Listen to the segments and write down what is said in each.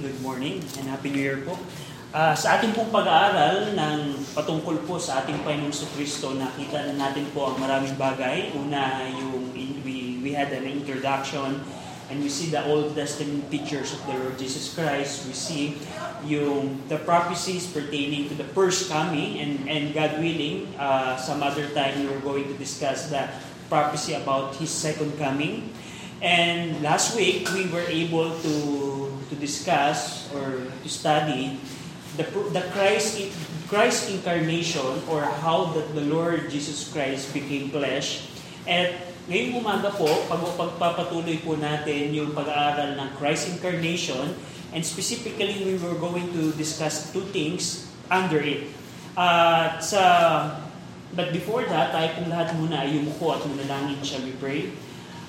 Good morning and Happy New Year po. Uh, sa ating pong pag-aaral ng patungkol po sa ating Panginoong Kristo, nakita na natin po ang maraming bagay. Una, yung we, we had an introduction and we see the Old Testament pictures of the Lord Jesus Christ. We see yung the prophecies pertaining to the first coming and, and God willing, uh, some other time we're going to discuss the prophecy about His second coming. And last week, we were able to to discuss or to study the the Christ Christ incarnation or how that the Lord Jesus Christ became flesh. At ngayong umaga po, pag pagpapatuloy po natin yung pag-aaral ng Christ incarnation and specifically we were going to discuss two things under it. At uh, sa but before that, tayo pong lahat muna ay yumuko at manalangin siya, we pray.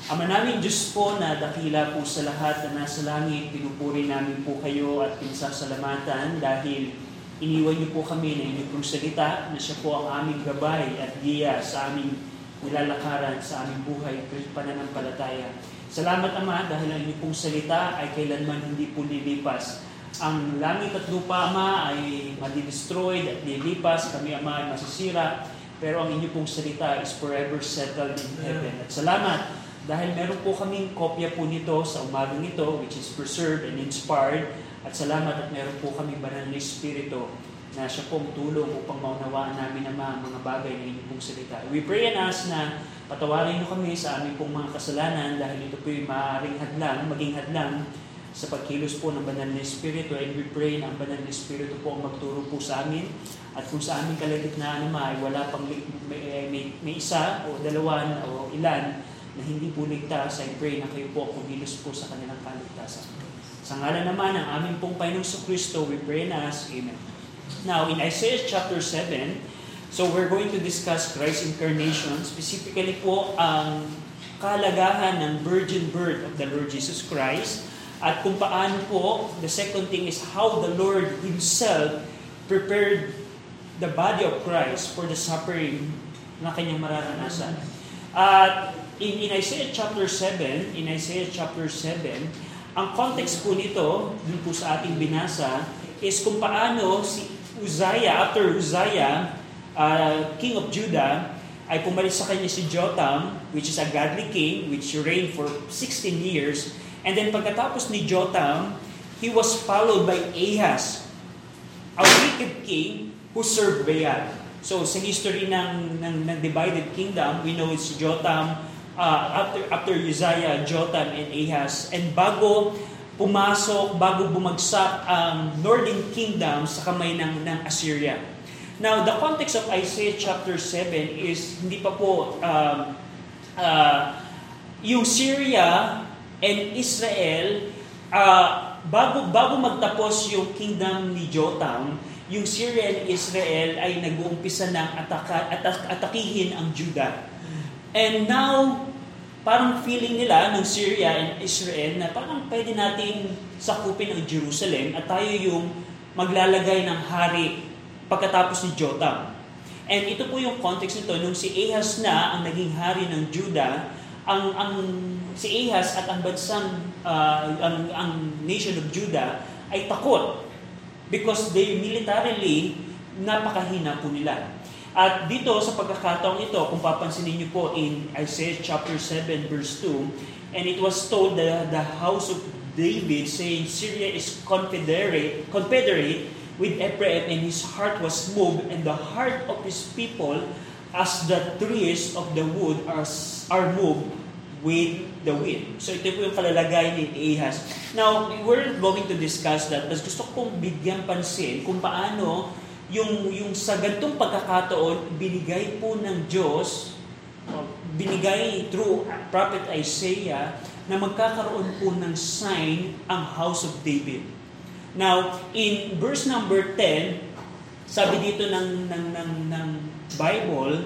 Ama namin Diyos po na dakila po sa lahat na nasa langit, pinupuri namin po kayo at pinasasalamatan dahil iniwan niyo po kami na inyong pong salita na siya po ang aming gabay at giya sa aming nilalakaran sa aming buhay at pananampalataya. Salamat Ama dahil ang inyong pong salita ay kailanman hindi po lilipas. Ang langit at lupa Ama ay madidestroyed at lilipas, kami Ama ay masisira, pero ang inyong pong salita is forever settled in heaven. At salamat dahil meron po kaming kopya po nito sa umagang ito, which is preserved and inspired. At salamat at meron po kaming banal na Espiritu na siya pong tulong upang maunawaan namin naman ang mga bagay na inyong pong salita. We pray and ask na patawarin niyo kami sa aming pong mga kasalanan dahil ito po yung maaaring hadlang, maging hadlang sa pagkilos po ng banal na Espiritu and we pray na ang banal na Espiritu po ang magturo po sa amin at kung sa aming kalagitnaan naman ay wala pang may, may, may isa o dalawan o ilan na hindi po ligtas, I pray na kayo po kumilos po sa kanilang kaligtasan. Sa ngalan naman ng aming pong Panginoong Kristo, we pray and ask, Amen. Now, in Isaiah chapter 7, so we're going to discuss Christ's incarnation, specifically po ang kalagahan ng virgin birth of the Lord Jesus Christ, at kung paano po, the second thing is how the Lord Himself prepared the body of Christ for the suffering na kanyang mararanasan. At in, in Isaiah chapter 7, in Isaiah chapter 7, ang context po nito, dun po sa ating binasa, is kung paano si Uzziah, after Uzziah, uh, king of Judah, ay pumalit sa kanya si Jotham, which is a godly king, which reigned for 16 years. And then pagkatapos ni Jotham, he was followed by Ahaz, a wicked king who served Baal. So sa history ng, ng, ng divided kingdom, we know it's Jotham, uh, after, after Uzziah, Jotham, and Ahaz. And bago pumasok, bago bumagsak ang northern kingdom sa kamay ng, ng Assyria. Now, the context of Isaiah chapter 7 is hindi pa po um, uh, yung Syria and Israel uh, bago bago magtapos yung kingdom ni Jotham, yung Syria and Israel ay nag-uumpisa ng ataka, atak, atakihin ang Judah. And now, parang feeling nila ng Syria and Israel na parang pwede nating sakupin ang Jerusalem at tayo yung maglalagay ng hari pagkatapos ni Jotham. And ito po yung context nito, nung si Ahaz na ang naging hari ng Judah, ang ang si Ahaz at ang bansang uh, ang, ang nation of Judah ay takot because they militarily napakahina po nila. At dito sa pagkakataong ito, kung papansinin niyo po in Isaiah chapter 7 verse 2, and it was told that the house of David saying Syria is confederate, confederate with Ephraim and his heart was moved and the heart of his people as the trees of the wood are, are moved with the wind. So ito po yung kalalagay ni Ahaz. Now, we're going to discuss that. Mas gusto kong bigyan pansin kung paano yung, yung sa gantong pagkakataon, binigay po ng Diyos, binigay through Prophet Isaiah, na magkakaroon po ng sign ang house of David. Now, in verse number 10, sabi dito ng, ng, ng, ng Bible,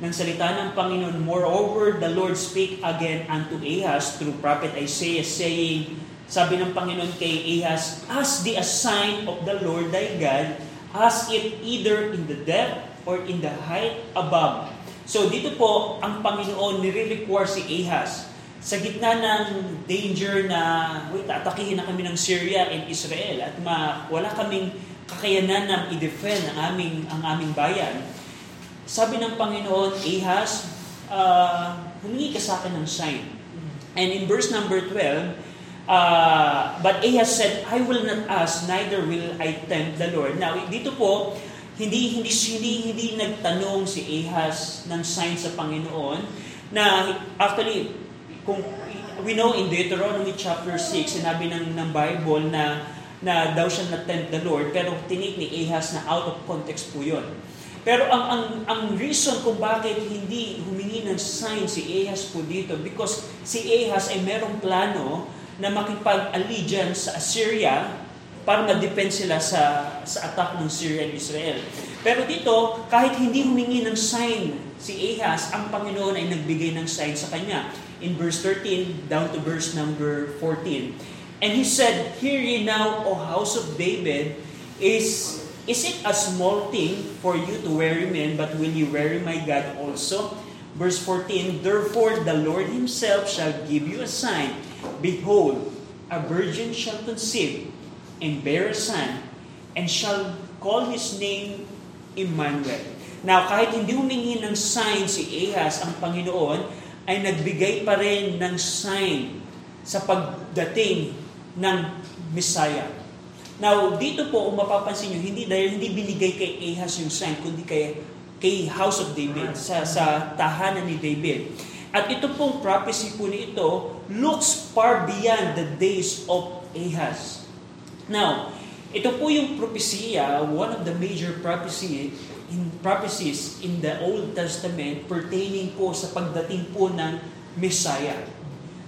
ng salita ng Panginoon, Moreover, the Lord speak again unto Ahaz through prophet Isaiah, saying, sabi ng Panginoon kay Ahaz, As the sign of the Lord thy God, as it either in the depth or in the height above. So dito po, ang Panginoon nire-require si Ahaz sa gitna ng danger na wait, atakihin na kami ng Syria and Israel at ma, wala kaming kakayanan na i-defend ang aming, ang aming bayan, sabi ng Panginoon, Ahaz, uh, humingi ka sa akin ng sign. And in verse number 12, uh, but Ahaz said, I will not ask, neither will I tempt the Lord. Now, dito po, hindi hindi hindi hindi nagtanong si Ahaz ng sign sa Panginoon na actually kung we know in Deuteronomy chapter 6 sinabi ng ng Bible na na daw siya na-tempt the Lord pero tinik ni Ahaz na out of context po 'yon. Pero ang ang ang reason kung bakit hindi humingi ng sign si Ahaz po dito because si Ahaz ay merong plano na makipag-allegiance sa Assyria para ma-defend sila sa sa attack ng Syria and Israel. Pero dito, kahit hindi humingi ng sign si Ahaz, ang Panginoon ay nagbigay ng sign sa kanya in verse 13 down to verse number 14. And he said, Hear ye now, O house of David, is is it a small thing for you to weary men, but will you weary my God also? Verse 14, Therefore the Lord himself shall give you a sign. Behold, a virgin shall conceive and bear a son, and shall call his name Emmanuel. Now, kahit hindi humingi ng sign si Ahaz, ang Panginoon, ay nagbigay pa rin ng sign sa pagdating ng Messiah. Now, dito po, kung mapapansin nyo, hindi dahil hindi binigay kay Ahaz yung sign, kundi kay, kay House of David, sa, sa tahanan ni David. At ito pong prophecy po nito looks far beyond the days of Ahaz. Now, ito po yung propesya, one of the major prophecy in prophecies in the Old Testament pertaining po sa pagdating po ng Messiah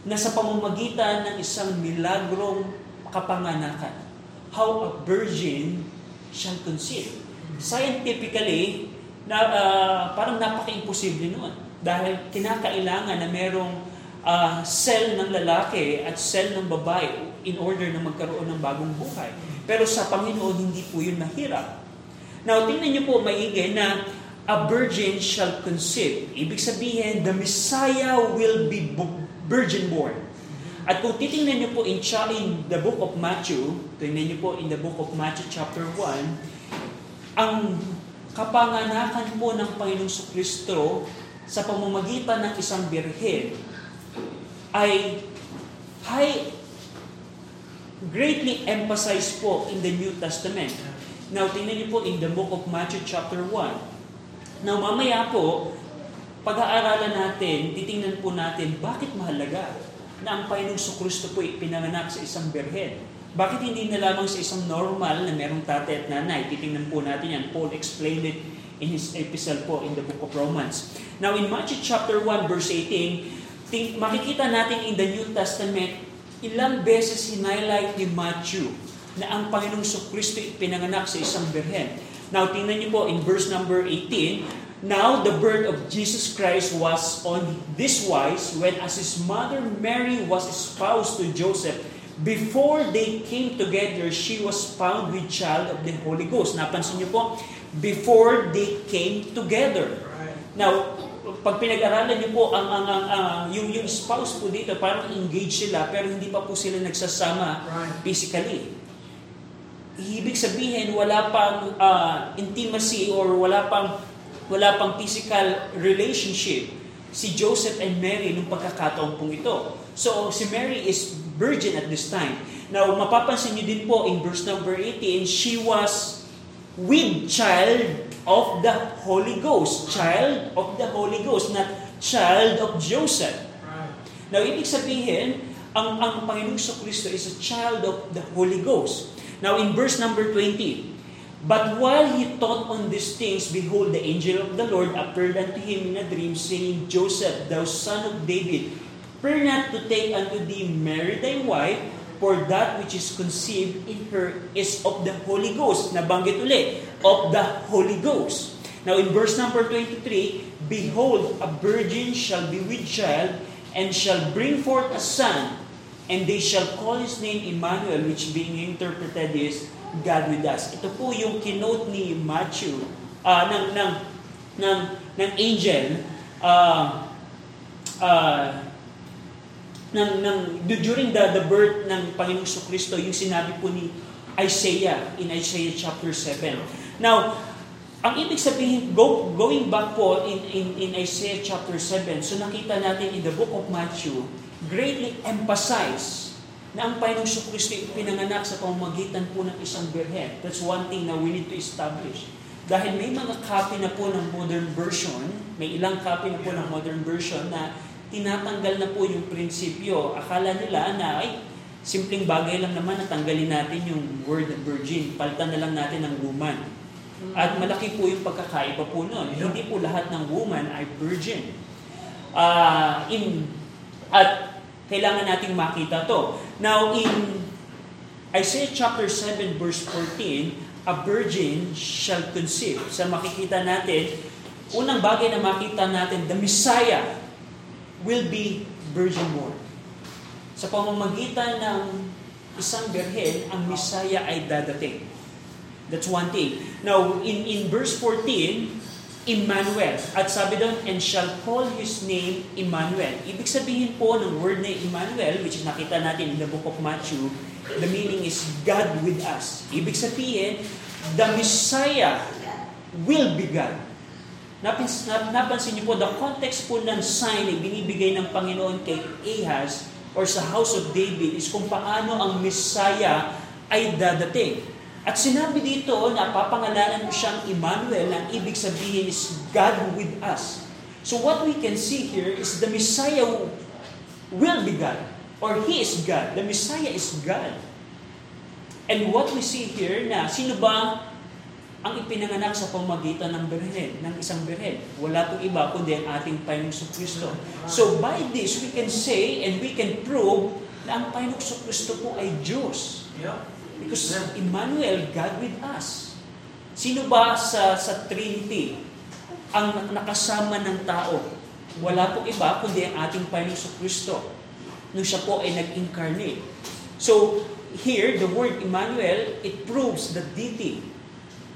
na sa pamamagitan ng isang milagrong kapanganakan. How a virgin shall conceive. Scientifically, na, uh, parang napaka-imposible noon. Dahil kinakailangan na merong uh, cell ng lalaki at cell ng babae in order na magkaroon ng bagong buhay. Pero sa Panginoon, hindi po yun mahirap. Now, tingnan niyo po maigi na a virgin shall conceive. Ibig sabihin, the Messiah will be virgin born. At kung titingnan niyo po in, in the book of Matthew, tingnan niyo po in the book of Matthew chapter 1, ang kapanganakan po ng Panginoong Kristo sa pamamagitan ng isang birhen ay high greatly emphasized po in the New Testament. Now, tingnan niyo po in the book of Matthew chapter 1. Now, mamaya po, pag-aaralan natin, titingnan po natin, bakit mahalaga na ang Panginoong Kristo po ipinanganak sa isang berhen? Bakit hindi na lamang sa isang normal na merong tatay at nanay? Titingnan po natin yan. Paul explained it in his epistle po in the book of Romans. Now, in Matthew chapter 1, verse 18, ting, makikita natin in the New Testament, ilang beses hinighlight ni Matthew na ang Panginoong Kristo pinanganak sa isang birhen. Now, tingnan niyo po in verse number 18, Now the birth of Jesus Christ was on this wise when as his mother Mary was espoused to Joseph, before they came together, she was found with child of the Holy Ghost. Napansin niyo po, before they came together. Now, pag pinag-aralan niyo po ang, ang, ang uh, yung yung spouse po dito parang engaged sila pero hindi pa po sila nagsasama physically ibig sabihin wala pang uh, intimacy or wala pang wala pang physical relationship si Joseph and Mary nung pagkakataon pong ito. So si Mary is virgin at this time. Now mapapansin niyo din po in verse number 18, she was with child of the Holy Ghost. Child of the Holy Ghost, not child of Joseph. Now ibig sabihin, ang, ang Panginoong Kristo is a child of the Holy Ghost. Now in verse number 20, But while he thought on these things, behold, the angel of the Lord appeared unto him in a dream, saying, Joseph, thou son of David, fear not to take unto thee Mary thy wife, for that which is conceived in her is of the Holy Ghost. Nabanggit ulit, of the Holy Ghost. Now in verse number 23, Behold, a virgin shall be with child, and shall bring forth a son, And they shall call his name Emmanuel, which being interpreted is God with us. Ito po yung kinote ni Matthew, uh, ng, ng, ng, ng angel, uh, uh, ng, ng during the, the birth ng Panginoong Kristo, yung sinabi po ni Isaiah in Isaiah chapter 7. Now, ang ibig sabihin, go, going back po in, in, in Isaiah chapter 7, so nakita natin in the book of Matthew, greatly emphasize na ang Panginoong Kristo pinanganak sa pamamagitan po ng isang birhen. That's one thing na we need to establish. Dahil may mga copy na po ng modern version, may ilang copy na po ng modern version na tinatanggal na po yung prinsipyo. Akala nila na, ay, simpleng bagay lang naman na tanggalin natin yung word virgin. Palitan na lang natin ng woman. At malaki po yung pagkakaiba po nun. Hindi po lahat ng woman ay virgin. Uh, in, at kailangan nating makita to. Now, in Isaiah chapter 7 verse 14, a virgin shall conceive. Sa makikita natin, unang bagay na makita natin, the Messiah will be virgin born. Sa pamamagitan ng isang berhen, ang Messiah ay dadating. That's one thing. Now, in, in verse 14, Emmanuel. At sabi doon, and shall call his name Emmanuel. Ibig sabihin po ng word na Emmanuel, which is nakita natin in the book of Matthew, the meaning is God with us. Ibig sabihin, the Messiah will be God. Napins, napansin niyo po, the context po ng sign na binibigay ng Panginoon kay Ahaz or sa house of David is kung paano ang Messiah ay dadating. At sinabi dito na papangalanan mo siyang Emmanuel, ang ibig sabihin is God with us. So what we can see here is the Messiah will be God. Or He is God. The Messiah is God. And what we see here na sino ba ang ipinanganak sa pamagitan ng birhen, ng isang birhen. Wala pong iba kundi ang ating Panginoong Kristo. So by this, we can say and we can prove na ang Panginoong Kristo po ay Diyos. Because Emmanuel, God with us. Sino ba sa, sa Trinity ang nakasama ng tao? Wala po iba kundi ang ating Panginoon Kristo nung siya po ay nag-incarnate. So, here, the word Emmanuel, it proves the deity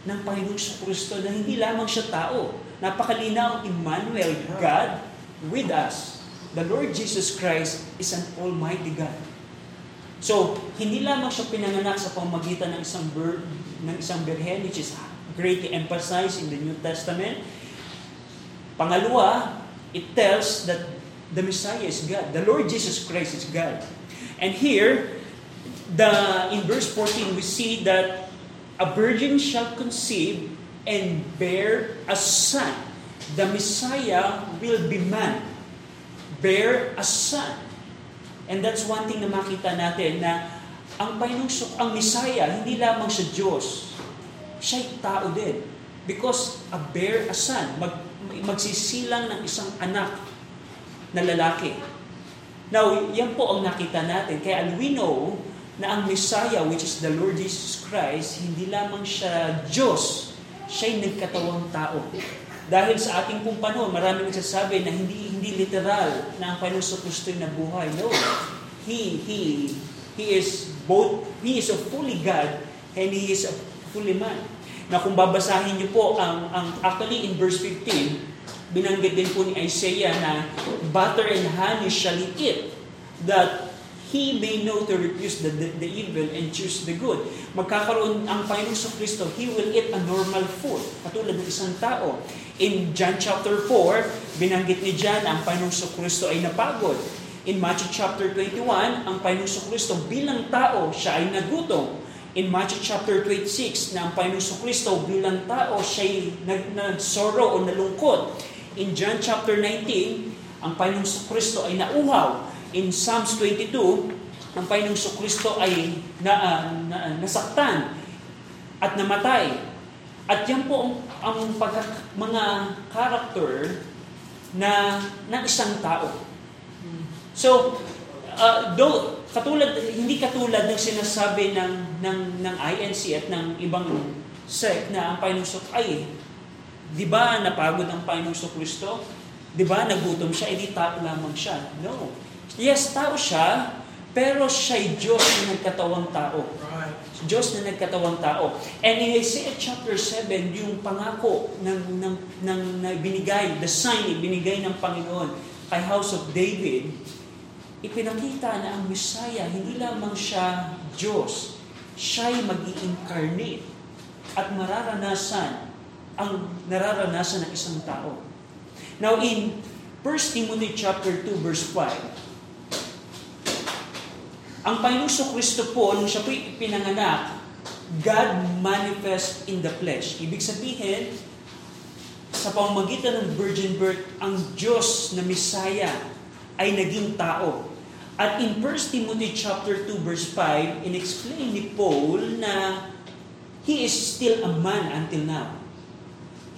ng Panginoong Kristo na hindi lamang siya tao. Napakalinaw, Emmanuel, God with us. The Lord Jesus Christ is an Almighty God. So, hindi lamang siya pinanganak sa pamagitan ng isang bird, ng isang birhen, which is greatly emphasized in the New Testament. Pangalawa, it tells that the Messiah is God. The Lord Jesus Christ is God. And here, the in verse 14, we see that a virgin shall conceive and bear a son. The Messiah will be man. Bear a son. And that's one thing na makita natin na ang Panginoong ang Messiah, hindi lamang siya Diyos. Siya'y tao din. Because a bear a son, mag, magsisilang ng isang anak na lalaki. Now, yan po ang nakita natin. Kaya we know na ang Messiah, which is the Lord Jesus Christ, hindi lamang siya Diyos, siya'y nagkatawang tao. Dahil sa ating pong panahon, marami nagsasabi na hindi hindi literal na ang Panginoon Kristo na buhay. No. He, he, he is both, he is a fully God and he is a fully man. Na kung babasahin niyo po, ang, ang actually in verse 15, binanggit din po ni Isaiah na butter and honey shall he eat, that he may know to refuse the, the, the evil and choose the good. Magkakaroon ang Panginoon sa Kristo, He will eat a normal food, katulad ng isang tao. In John chapter 4, binanggit ni John ang Panginoon sa Kristo ay napagod. In Matthew chapter 21, ang Panginoon sa Kristo bilang tao, siya ay nagutom. In Matthew chapter 26, na ang Panginoon Kristo bilang tao, siya ay nag-sorrow o nalungkot. In John chapter 19, ang Panginoon Kristo ay nauhaw in Psalms 22, ang Panginoong Kristo ay na, uh, na, nasaktan at namatay. At yan po ang, ang pag, mga character na ng isang tao. So, uh, do, katulad, hindi katulad ng sinasabi ng, ng, ng INC at ng ibang sect na ang Panginoong ay, di ba napagod ang Panginoong Kristo? Di ba nagutom siya, edi tao lamang siya? No. Yes, tao siya, pero siya'y Diyos na nagkatawang tao. Diyos na nagkatawang tao. And in Isaiah chapter 7, yung pangako ng, ng, ng, na binigay, the sign binigay ng Panginoon kay House of David, ipinakita na ang Messiah, hindi lamang siya Diyos, siya'y mag incarnate at mararanasan ang nararanasan ng isang tao. Now in 1 Timothy chapter 2 verse 5, ang Panginoon Kristo po, nung siya po pinanganak, God manifest in the flesh. Ibig sabihin, sa pamamagitan ng virgin birth, ang Diyos na Messiah ay naging tao. At in 1 Timothy chapter 2 verse 5, inexplain ni Paul na he is still a man until now.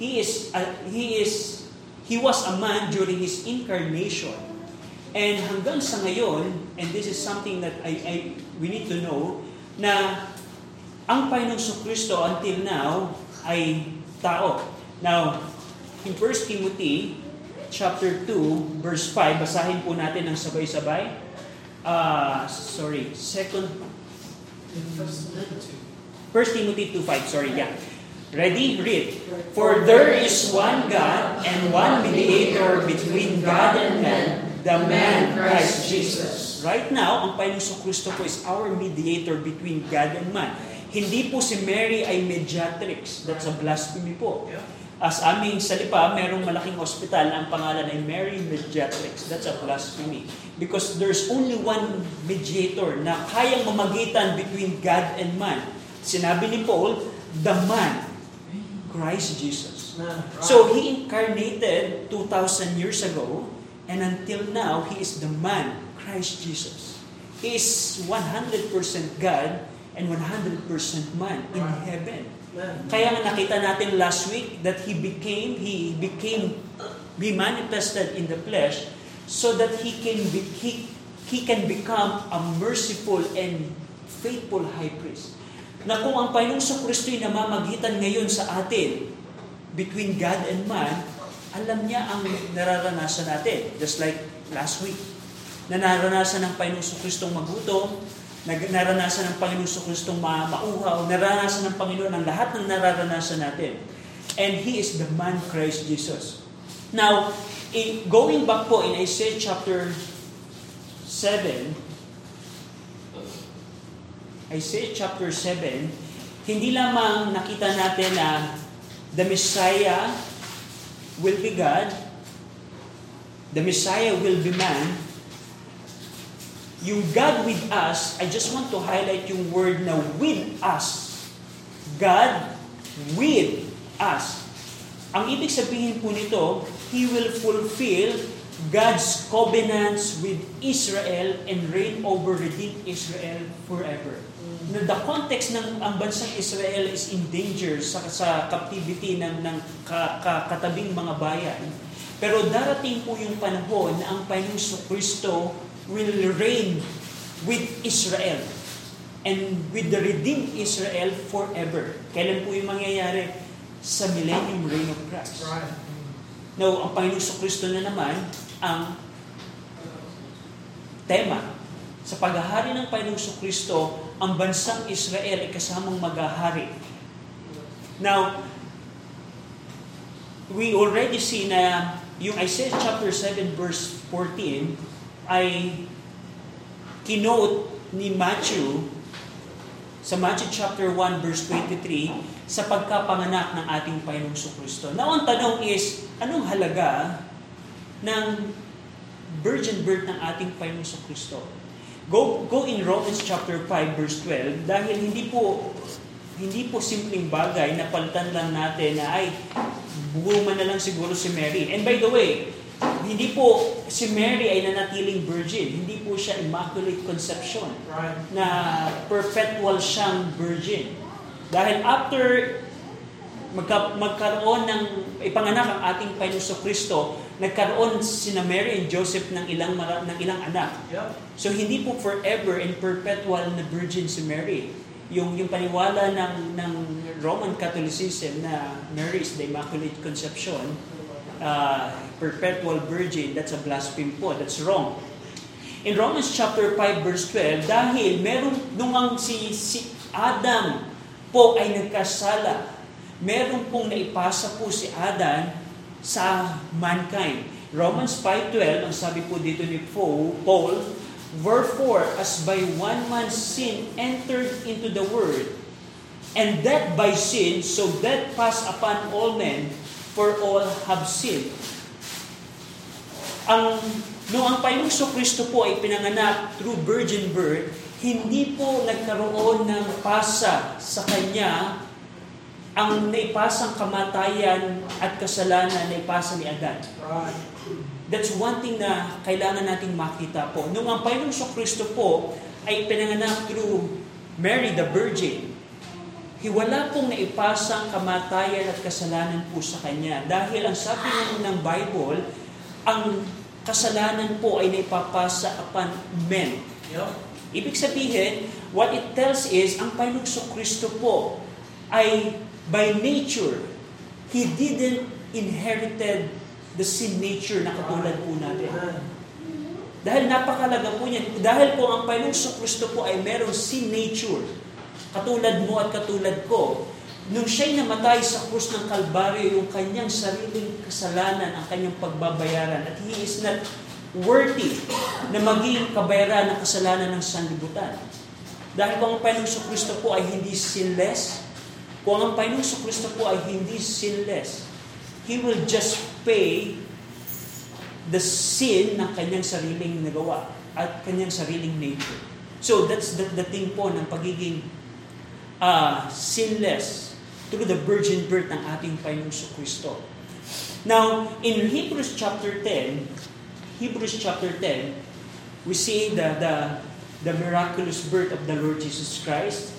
He is a, he is he was a man during his incarnation. And hanggang sa ngayon, and this is something that I, I we need to know, na ang Panginoong Kristo until now ay tao. Now, in 1 Timothy chapter 2, verse 5, basahin po natin ng sabay-sabay. Uh, sorry, second... 1 Timothy 2.5, sorry, yeah. Ready? Read. For there is one God and one mediator between God and man, the man Christ Jesus. Right now, ang Panginoong Kristo po is our mediator between God and man. Hindi po si Mary ay mediatrix. That's a blasphemy po. As aming salipa, merong malaking ospital na ang pangalan ay Mary Mediatrix. That's a blasphemy. Because there's only one mediator na kayang mamagitan between God and man. Sinabi ni Paul, the man, Christ Jesus. So he incarnated 2,000 years ago, and until now, he is the man, Christ Jesus. He is 100% God, and 100% man in heaven. Kaya nga nakita natin last week that he became, he became, be manifested in the flesh so that he can be, he, he can become a merciful and faithful high priest. Na kung ang Panginoong Kristo'y namamagitan ngayon sa atin between God and man, alam niya ang nararanasan natin. Just like last week. Na naranasan ng Panginoong Kristong magutom, naranasan ng Panginoon Kristong ma mauhaw, naranasan ng Panginoon ang lahat ng nararanasan natin. And He is the man Christ Jesus. Now, in, going back po in Isaiah chapter 7, Isaiah chapter 7, hindi lamang nakita natin na the Messiah will be God, the Messiah will be man, yung God with us, I just want to highlight yung word na with us. God with us. Ang ibig sabihin po nito, He will fulfill God's covenants with Israel and reign over redeemed Israel forever. Na the context ng ang bansang Israel is in danger sa, sa captivity ng, ng ka, ka, katabing mga bayan. Pero darating po yung panahon na ang Panginoon Kristo will reign with Israel and with the redeemed Israel forever. Kailan po yung mangyayari? Sa millennium reign of Christ. Right. Now, ang Panginoong Kristo na naman ang tema. Sa paghahari ng Panginoong Kristo, ang bansang Israel ay kasamang maghahari. Now, we already see na yung Isaiah chapter 7 verse 14, ay kinote ni Matthew sa Matthew chapter 1 verse 23 sa pagkapanganak ng ating Panginoong Kristo. Now ang tanong is, anong halaga ng virgin birth ng ating Panginoong Kristo? Go, go in Romans chapter 5 verse 12 dahil hindi po hindi po simpleng bagay na palitan lang natin na ay buwan na lang siguro si Mary. And by the way, hindi po si Mary ay nanatiling virgin. Hindi po siya immaculate conception. Right. Na perpetual siyang virgin. Dahil after magka, magkaroon ng ipanganak ang ating Panginoon Kristo, nagkaroon sina Mary and Joseph ng ilang ng ilang anak. Yeah. So hindi po forever and perpetual na virgin si Mary. Yung yung paniwala ng ng Roman Catholicism na Mary is the Immaculate Conception, uh, perpetual virgin, that's a blasphemy po. That's wrong. In Romans chapter 5 verse 12, dahil meron nung ang si, si Adam po ay nagkasala, meron pong naipasa po si Adam sa mankind. Romans 5.12, ang sabi po dito ni Paul, Wherefore, as by one man sin entered into the world, and that by sin, so death passed upon all men, for all have sinned. Ang, no ang Panginoong Kristo po ay pinanganak through virgin birth, hindi po nagkaroon ng pasa sa Kanya ang naipasang kamatayan at kasalanan na ipasa ni Adan. That's one thing na kailangan nating makita po. Nung ang Panginoong Kristo po ay pinanganak through Mary the Virgin, hiwala pong naipasang kamatayan at kasalanan po sa Kanya. Dahil ang sabi ng Bible, ang kasalanan po ay naipapasa upon men. Ibig sabihin, what it tells is, ang Panginoong Kristo po ay by nature, He didn't inherited the sin nature na katulad po natin. Dahil napakalaga po niyan. Dahil po ang Panginoong Kristo po ay merong sin nature. Katulad mo at katulad ko. Nung siya'y namatay sa krus ng Kalbaryo, yung kanyang sariling kasalanan, ang kanyang pagbabayaran, at He is not worthy na maging kabayaran ng kasalanan ng sanlibutan. Dahil kung ang Panginoong Kristo po ay hindi sinless, kung ang Panginoong Kristo po ay hindi sinless, He will just pay the sin ng kanyang sariling nagawa at kanyang sariling nature. So that's the, the thing po ng pagiging uh, sinless through the virgin birth ng ating Panginoong Kristo. Now, in Hebrews chapter 10, Hebrews chapter 10, we see the, the, the miraculous birth of the Lord Jesus Christ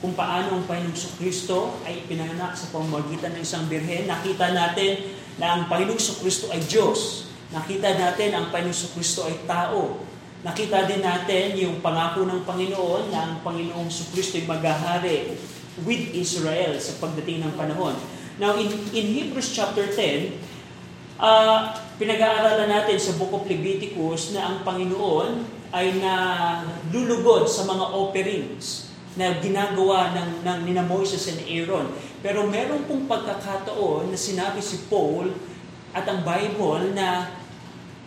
kung paano ang Panginoong Kristo ay pinanganak sa pamamagitan ng isang birhen. Nakita natin na ang Panginoong Kristo ay Diyos. Nakita natin ang Panginoong Kristo ay tao. Nakita din natin yung pangako ng Panginoon na ang Panginoong Kristo ay maghahari with Israel sa pagdating ng panahon. Now, in, in Hebrews chapter 10, uh, pinag-aaralan natin sa Book of Leviticus na ang Panginoon ay nalulugod sa mga offerings na ginagawa ng, ng nina Moses and Aaron. Pero meron pong pagkakataon na sinabi si Paul at ang Bible na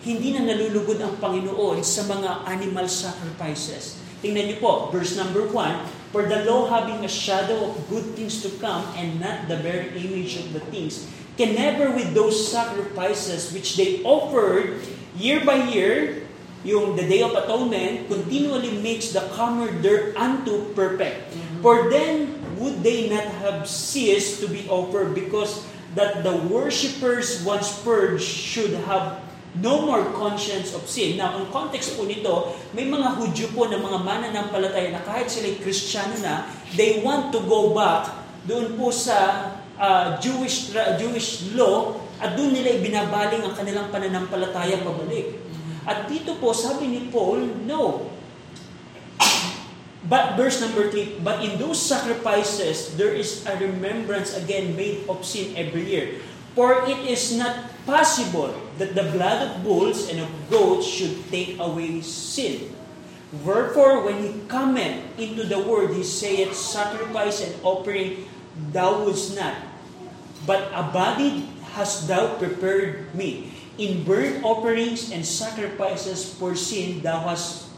hindi na nalulugod ang Panginoon sa mga animal sacrifices. Tingnan niyo po, verse number 1, For the law having a shadow of good things to come and not the very image of the things, can never with those sacrifices which they offered year by year yung the Day of Atonement continually makes the comer unto perfect. Mm-hmm. For then would they not have ceased to be offered because that the worshippers once purged should have no more conscience of sin. Now, ang context po nito, may mga Hudyo po na mga mananampalataya na kahit sila'y Kristiyano na, they want to go back doon po sa uh, Jewish Jewish law at doon nila ibinabaling ang kanilang pananampalataya pabalik. At dito po, sabi ni Paul, no. But verse number 3, but in those sacrifices, there is a remembrance again made of sin every year. For it is not possible that the blood of bulls and of goats should take away sin. Wherefore, when he cometh into the world, he saith, Sacrifice and offering thou wouldst not, but a body hast thou prepared me. In burnt offerings and sacrifices for sin thou hast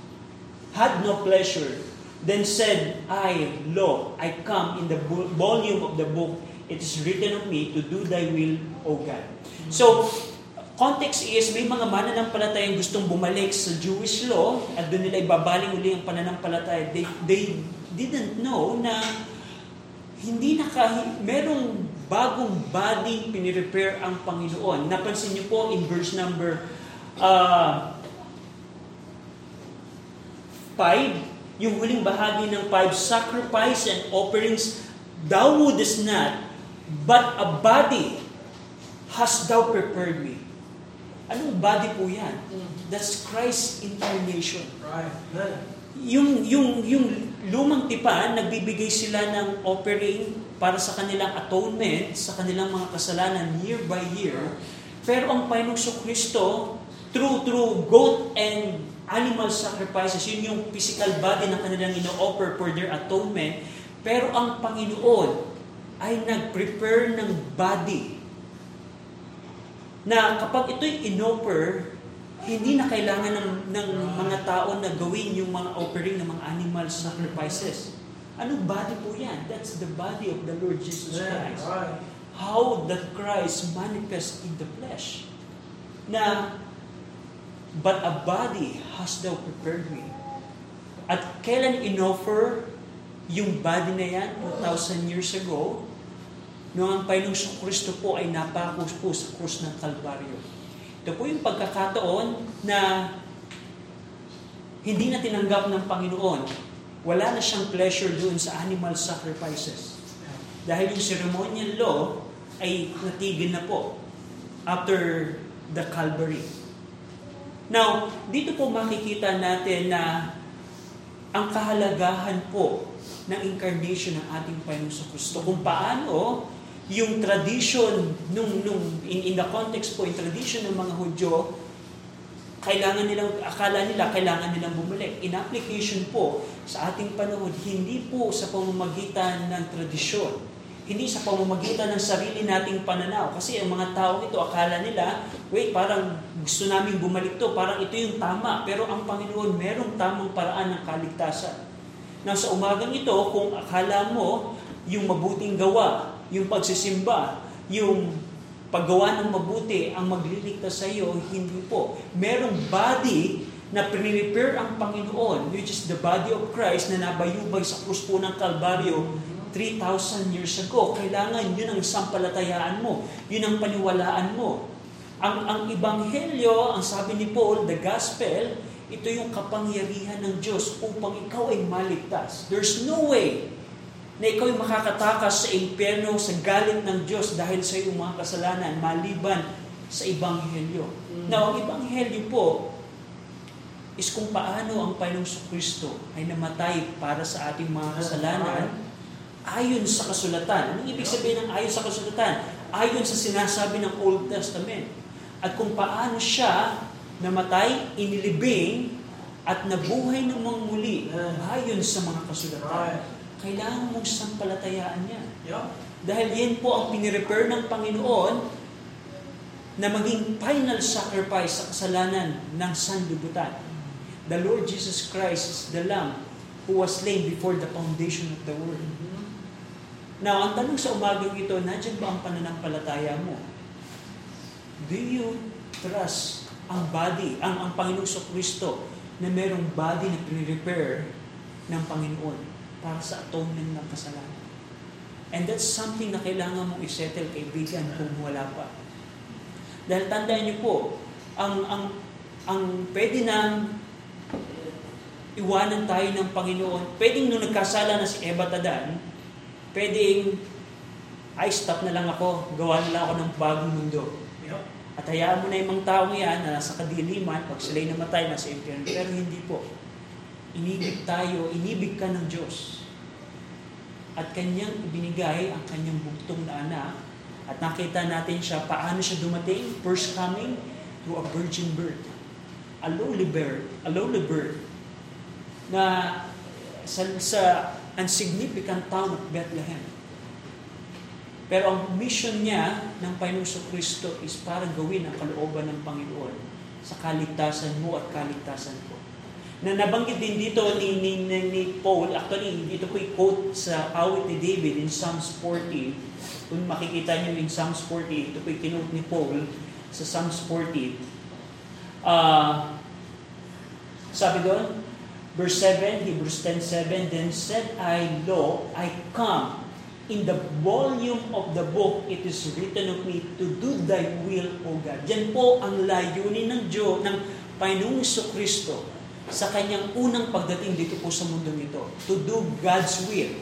had no pleasure. Then said I, Lo, I come in the volume of the book. It is written of me to do thy will, O God. So, context is may mga mananampalatayang gustong bumalik sa Jewish law at doon nila ibabaling uli ang pananampalataya. They, they didn't know na hindi naka, merong bagong body pinirepair ang Panginoon. Napansin niyo po in verse number uh, 5, yung huling bahagi ng 5, sacrifice and offerings thou wouldest not, but a body hast thou prepared me. Anong body po yan? That's Christ's incarnation. Right. Yung, yung, yung lumang tipan, nagbibigay sila ng offering para sa kanilang atonement, sa kanilang mga kasalanan year by year. Pero ang Panginoong Kristo, through, through goat and animal sacrifices, yun yung physical body na kanilang ino-offer for their atonement. Pero ang Panginoon ay nag-prepare ng body na kapag ito'y inoffer, hindi na kailangan ng, ng mga tao na gawin yung mga offering ng mga animal sacrifices. Anong body po yan? That's the body of the Lord Jesus Christ. How that Christ manifests in the flesh. Na, but a body has thou prepared me. At kailan inoffer yung body na yan 2,000 years ago, noong ang Panginoong Kristo po ay napako po sa krus ng Kalbaryo. Ito po yung pagkakataon na hindi na tinanggap ng Panginoon. Wala na siyang pleasure doon sa animal sacrifices. Dahil yung ceremonial law ay natigil na po after the Calvary. Now, dito po makikita natin na ang kahalagahan po ng incarnation ng ating Panginoon Kristo. Kung paano yung tradition nung, nung in, in the context po, yung tradition ng mga Hudyo, kailangan nilang, akala nila, kailangan nilang bumalik. In application po, sa ating panahon, hindi po sa pamamagitan ng tradisyon, hindi sa pamamagitan ng sarili nating pananaw. Kasi ang mga tao ito, akala nila, wait, parang gusto namin bumalik to, parang ito yung tama. Pero ang Panginoon, merong tamang paraan ng kaligtasan. Now, sa umagang ito, kung akala mo, yung mabuting gawa, yung pagsisimba, yung paggawa ng mabuti ang magliligtas sa iyo, hindi po. Merong body na prepare ang Panginoon, which is the body of Christ na nabayubay sa krus po ng Kalbaryo 3,000 years ago. Kailangan yun ang sampalatayaan mo. Yun ang paniwalaan mo. Ang, ang Ibanghelyo, ang sabi ni Paul, the Gospel, ito yung kapangyarihan ng Diyos upang ikaw ay maligtas. There's no way na ikaw ay makakatakas sa impyerno sa galit ng Diyos dahil sa iyong mga kasalanan maliban sa Ebanghelyo. Mm. Now, ang Ebanghelyo po is kung paano ang Panginoong Kristo ay namatay para sa ating mga kasalanan ayon sa kasulatan. Anong ibig sabihin ng ayon sa kasulatan? Ayon sa sinasabi ng Old Testament. At kung paano siya namatay, inilibing, at nabuhay ng mga muli ayon sa mga kasulatan kailangan mong sampalatayaan yan. Yeah. Dahil yan po ang pinirepair ng Panginoon na maging final sacrifice sa kasalanan ng sanlibutan. The Lord Jesus Christ is the Lamb who was slain before the foundation of the world. Now, ang tanong sa umagang ito, nandiyan ba ang pananampalataya mo? Do you trust ang body, ang, ang Panginoong Kristo na merong body na pre-repair ng Panginoon? Para sa atonement ng kasalanan. And that's something na kailangan mong isettle kaibigan kung wala pa. Dahil tandaan niyo po, ang, ang, ang pwede nang iwanan tayo ng Panginoon, pwedeng nung nagkasala na si Eva Tadan, pwedeng, ay stop na lang ako, gawa na lang ako ng bagong mundo. At hayaan mo na yung mga tao yan na nasa kadiliman, pag sila'y namatay, nasa impyerno. Pero hindi po inibig tayo, inibig ka ng Diyos. At kanyang ibinigay ang kanyang bugtong na anak. At nakita natin siya, paano siya dumating? First coming through a virgin birth. A lowly birth, a lowly birth na sa, sa insignificant town of Bethlehem. Pero ang mission niya ng Panginoon Kristo is para gawin ang kalooban ng Panginoon sa kaligtasan mo at kaligtasan ko na nabanggit din dito ni, ni, ni, ni Paul, actually, dito ko i-quote sa awit ni David in Psalms 40. Kung makikita niyo in Psalms 40, ito po i-quote ni Paul sa Psalms 40. Uh, sabi doon, verse 7, Hebrews 10.7, Then said I, Lo, I come. In the volume of the book, it is written of me to do thy will, O God. Diyan po ang layunin ng Diyos, ng Panginoong Kristo sa kanyang unang pagdating dito po sa mundo nito, to do God's will.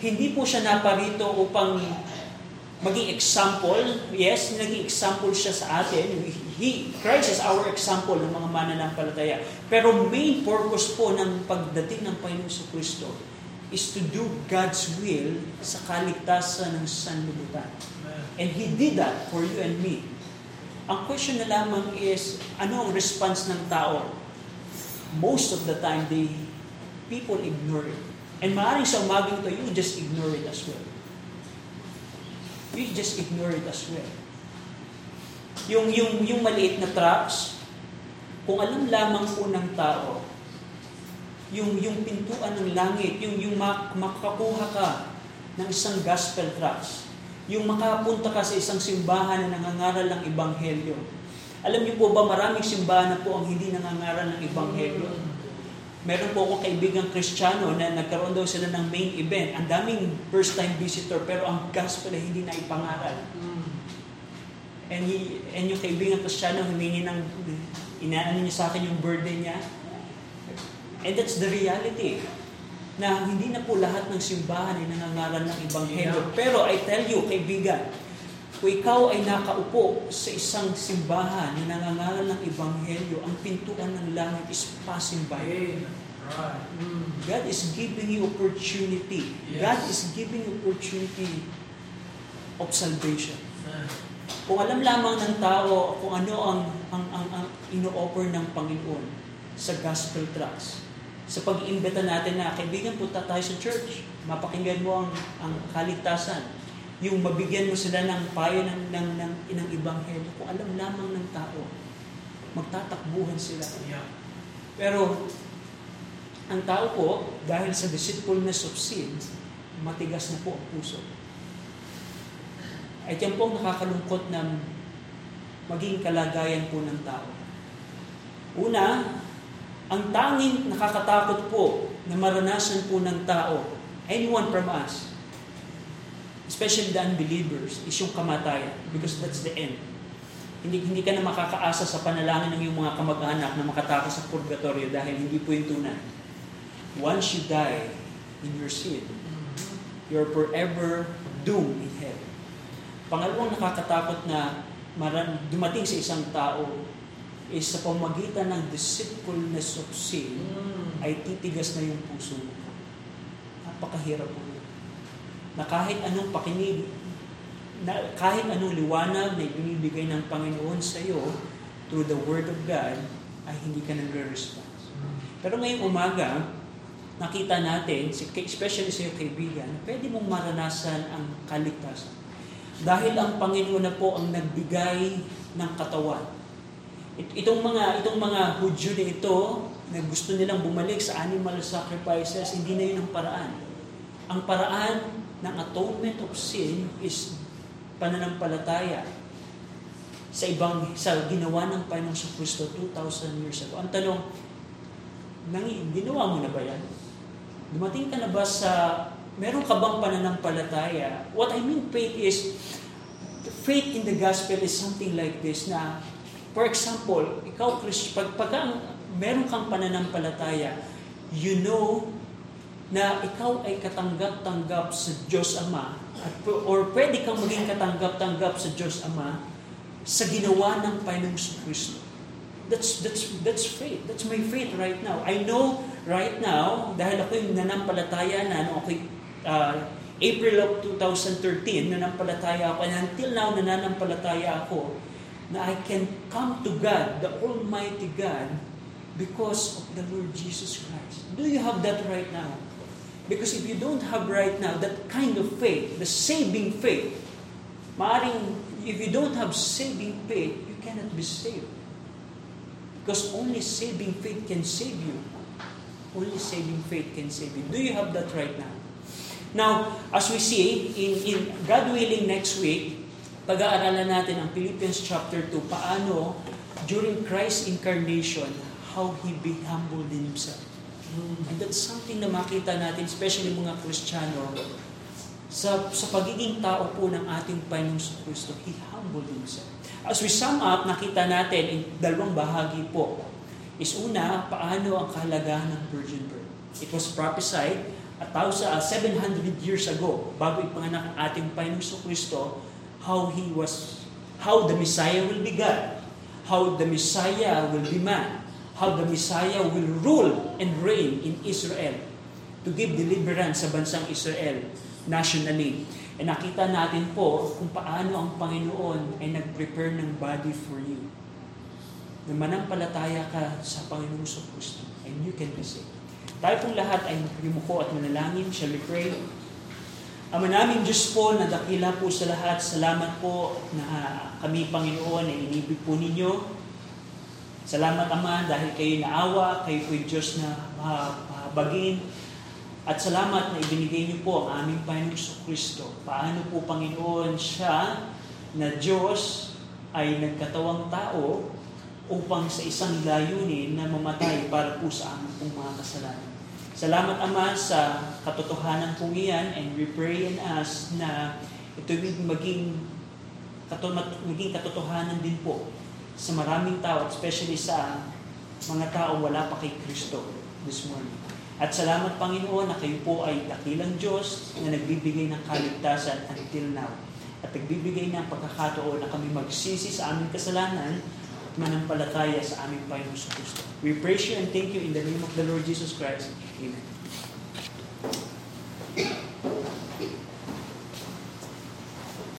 Hindi po siya naparito upang maging example. Yes, naging example siya sa atin. He, Christ is our example ng mga mananampalataya. Pero main purpose po ng pagdating ng Panginoon sa Kristo is to do God's will sa kaligtasan ng sanlibutan. And He did that for you and me. Ang question na lamang is, ano ang response ng tao most of the time, they people ignore it. And maaaring sa umagang ito, you just ignore it as well. You just ignore it as well. Yung, yung, yung maliit na trucks, kung alam lamang po ng tao, yung, yung pintuan ng langit, yung, yung mak- makakuha ka ng isang gospel tracts, yung makapunta ka sa isang simbahan na nangangaral ng ebanghelyo. Alam niyo po ba, maraming simbahan na po ang hindi nangangaral ng ebanghelyo. Meron po akong kaibigang kristyano na nagkaroon daw sila ng main event. Ang daming first-time visitor, pero ang gospel ay hindi na ipangaral. And, he, and yung kaibigang kristyano, humingi ng, inaano niya sa akin yung burden niya. And that's the reality. Na hindi na po lahat ng simbahan ay nangangaral ng Ebanghelyo. Pero I tell you, kaibigan, kung ikaw ay nakaupo sa isang simbahan na nangangaral ng Ebanghelyo, ang pintuan ng langit is passing by. Right. Mm. God is giving you opportunity. Yes. God is giving you opportunity of salvation. Kung alam lamang ng tao kung ano ang ang ang, ang ino-offer ng Panginoon sa gospel tracts, sa pag-iimbita natin na kaibigan punta tayo sa church, mapakinggan mo ang ang kaligtasan, yung mabigyan mo sila ng payo ng ng ng, ng ebanghelyo, kung alam lamang ng tao, magtatakbuhan sila. Yeah. Pero ang tao po, dahil sa deceitfulness of sin, matigas na po ang puso. At yan po ang nakakalungkot na maging kalagayan po ng tao. Una, ang tanging nakakatakot po na maranasan po ng tao, anyone from us, especially the unbelievers, is yung kamatayan because that's the end. Hindi, hindi ka na makakaasa sa panalangin ng iyong mga kamag-anak na makatakas sa purgatorio dahil hindi po yung tunay. Once you die in your sin, you're forever doomed in hell. Pangalawang nakakatakot na maran, dumating sa isang tao is sa pamagitan ng deceitfulness of sin Mm. ay titigas na yung puso mo. Napakahirap po. Na kahit anong pakinig, na kahit anong liwanag na ibinibigay ng Panginoon sa iyo through the Word of God, ay hindi ka nagre-response. Pero ngayong umaga, nakita natin, especially sa iyo kaibigan, pwede mong maranasan ang kaligtasan. Dahil ang Panginoon na po ang nagbigay ng katawan. It- Itong mga itong mga Hudyo na ito na gusto nilang bumalik sa animal sacrifices, hindi na yun ang paraan. Ang paraan ng atonement of sin is pananampalataya sa ibang sa ginawa ng Panginoong sa Kristo 2,000 years ago. Ang tanong, nangi, ginawa mo na ba yan? Dumating ka na ba sa, meron ka bang pananampalataya? What I mean faith is, faith in the gospel is something like this na, for example, ikaw, Chris, pag, pag ang, meron kang pananampalataya, you know na ikaw ay katanggap-tanggap sa Diyos Ama at, or pwede kang maging katanggap-tanggap sa Diyos Ama sa ginawa ng Panginoong Kristo. That's, that's, that's faith. That's my faith right now. I know right now, dahil ako yung nanampalataya na, no, ako'y, uh, April of 2013, nanampalataya ako, and until now, nananampalataya ako, na I can come to God, the Almighty God, because of the Lord Jesus Christ. Do you have that right now? Because if you don't have right now that kind of faith, the saving faith, maaring if you don't have saving faith, you cannot be saved. Because only saving faith can save you. Only saving faith can save you. Do you have that right now? Now, as we see, in, in God willing next week, pag-aaralan natin ang Philippians chapter 2, paano during Christ's incarnation, how He be humbled Himself. And that's something na makita natin, especially mga Kristiyano, sa, sa pagiging tao po ng ating Panginoong Kristo, He humbled Himself. As we sum up, nakita natin in dalawang bahagi po. Is una, paano ang kahalagahan ng virgin birth. It was prophesied a thousand, uh, 700 years ago, bago ipanganak ang ating Panginoong Kristo, how He was, how the Messiah will be God, how the Messiah will be man, how the Messiah will rule and reign in Israel to give deliverance sa bansang Israel nationally. E nakita natin po kung paano ang Panginoon ay nag-prepare ng body for you. Na manampalataya ka sa Panginoong sa Kristo and you can be saved. Tayo pong lahat ay yumuko at manalangin. Shall we pray? Ama namin Diyos po, na dakila po sa lahat. Salamat po na kami, Panginoon, ay inibig po ninyo Salamat Ama dahil kayo naawa, kayo po'y Diyos na mahabagin. At salamat na ibinigay niyo po ang aming Panginoong Kristo. Paano po Panginoon siya na Diyos ay nagkatawang tao upang sa isang layunin na mamatay para po sa aming pong mga kasalanan. Salamat Ama sa katotohanan pong iyan and we pray and ask na ito maging, maging katotohanan din po sa maraming tao, especially sa mga tao wala pa kay Kristo this morning. At salamat Panginoon na kayo po ay dakilang Diyos na nagbibigay ng kaligtasan until now. At nagbibigay ng pagkakataon na kami magsisi sa aming kasalanan at manampalataya sa aming Panginoon sa Kristo. We praise you and thank you in the name of the Lord Jesus Christ. Amen.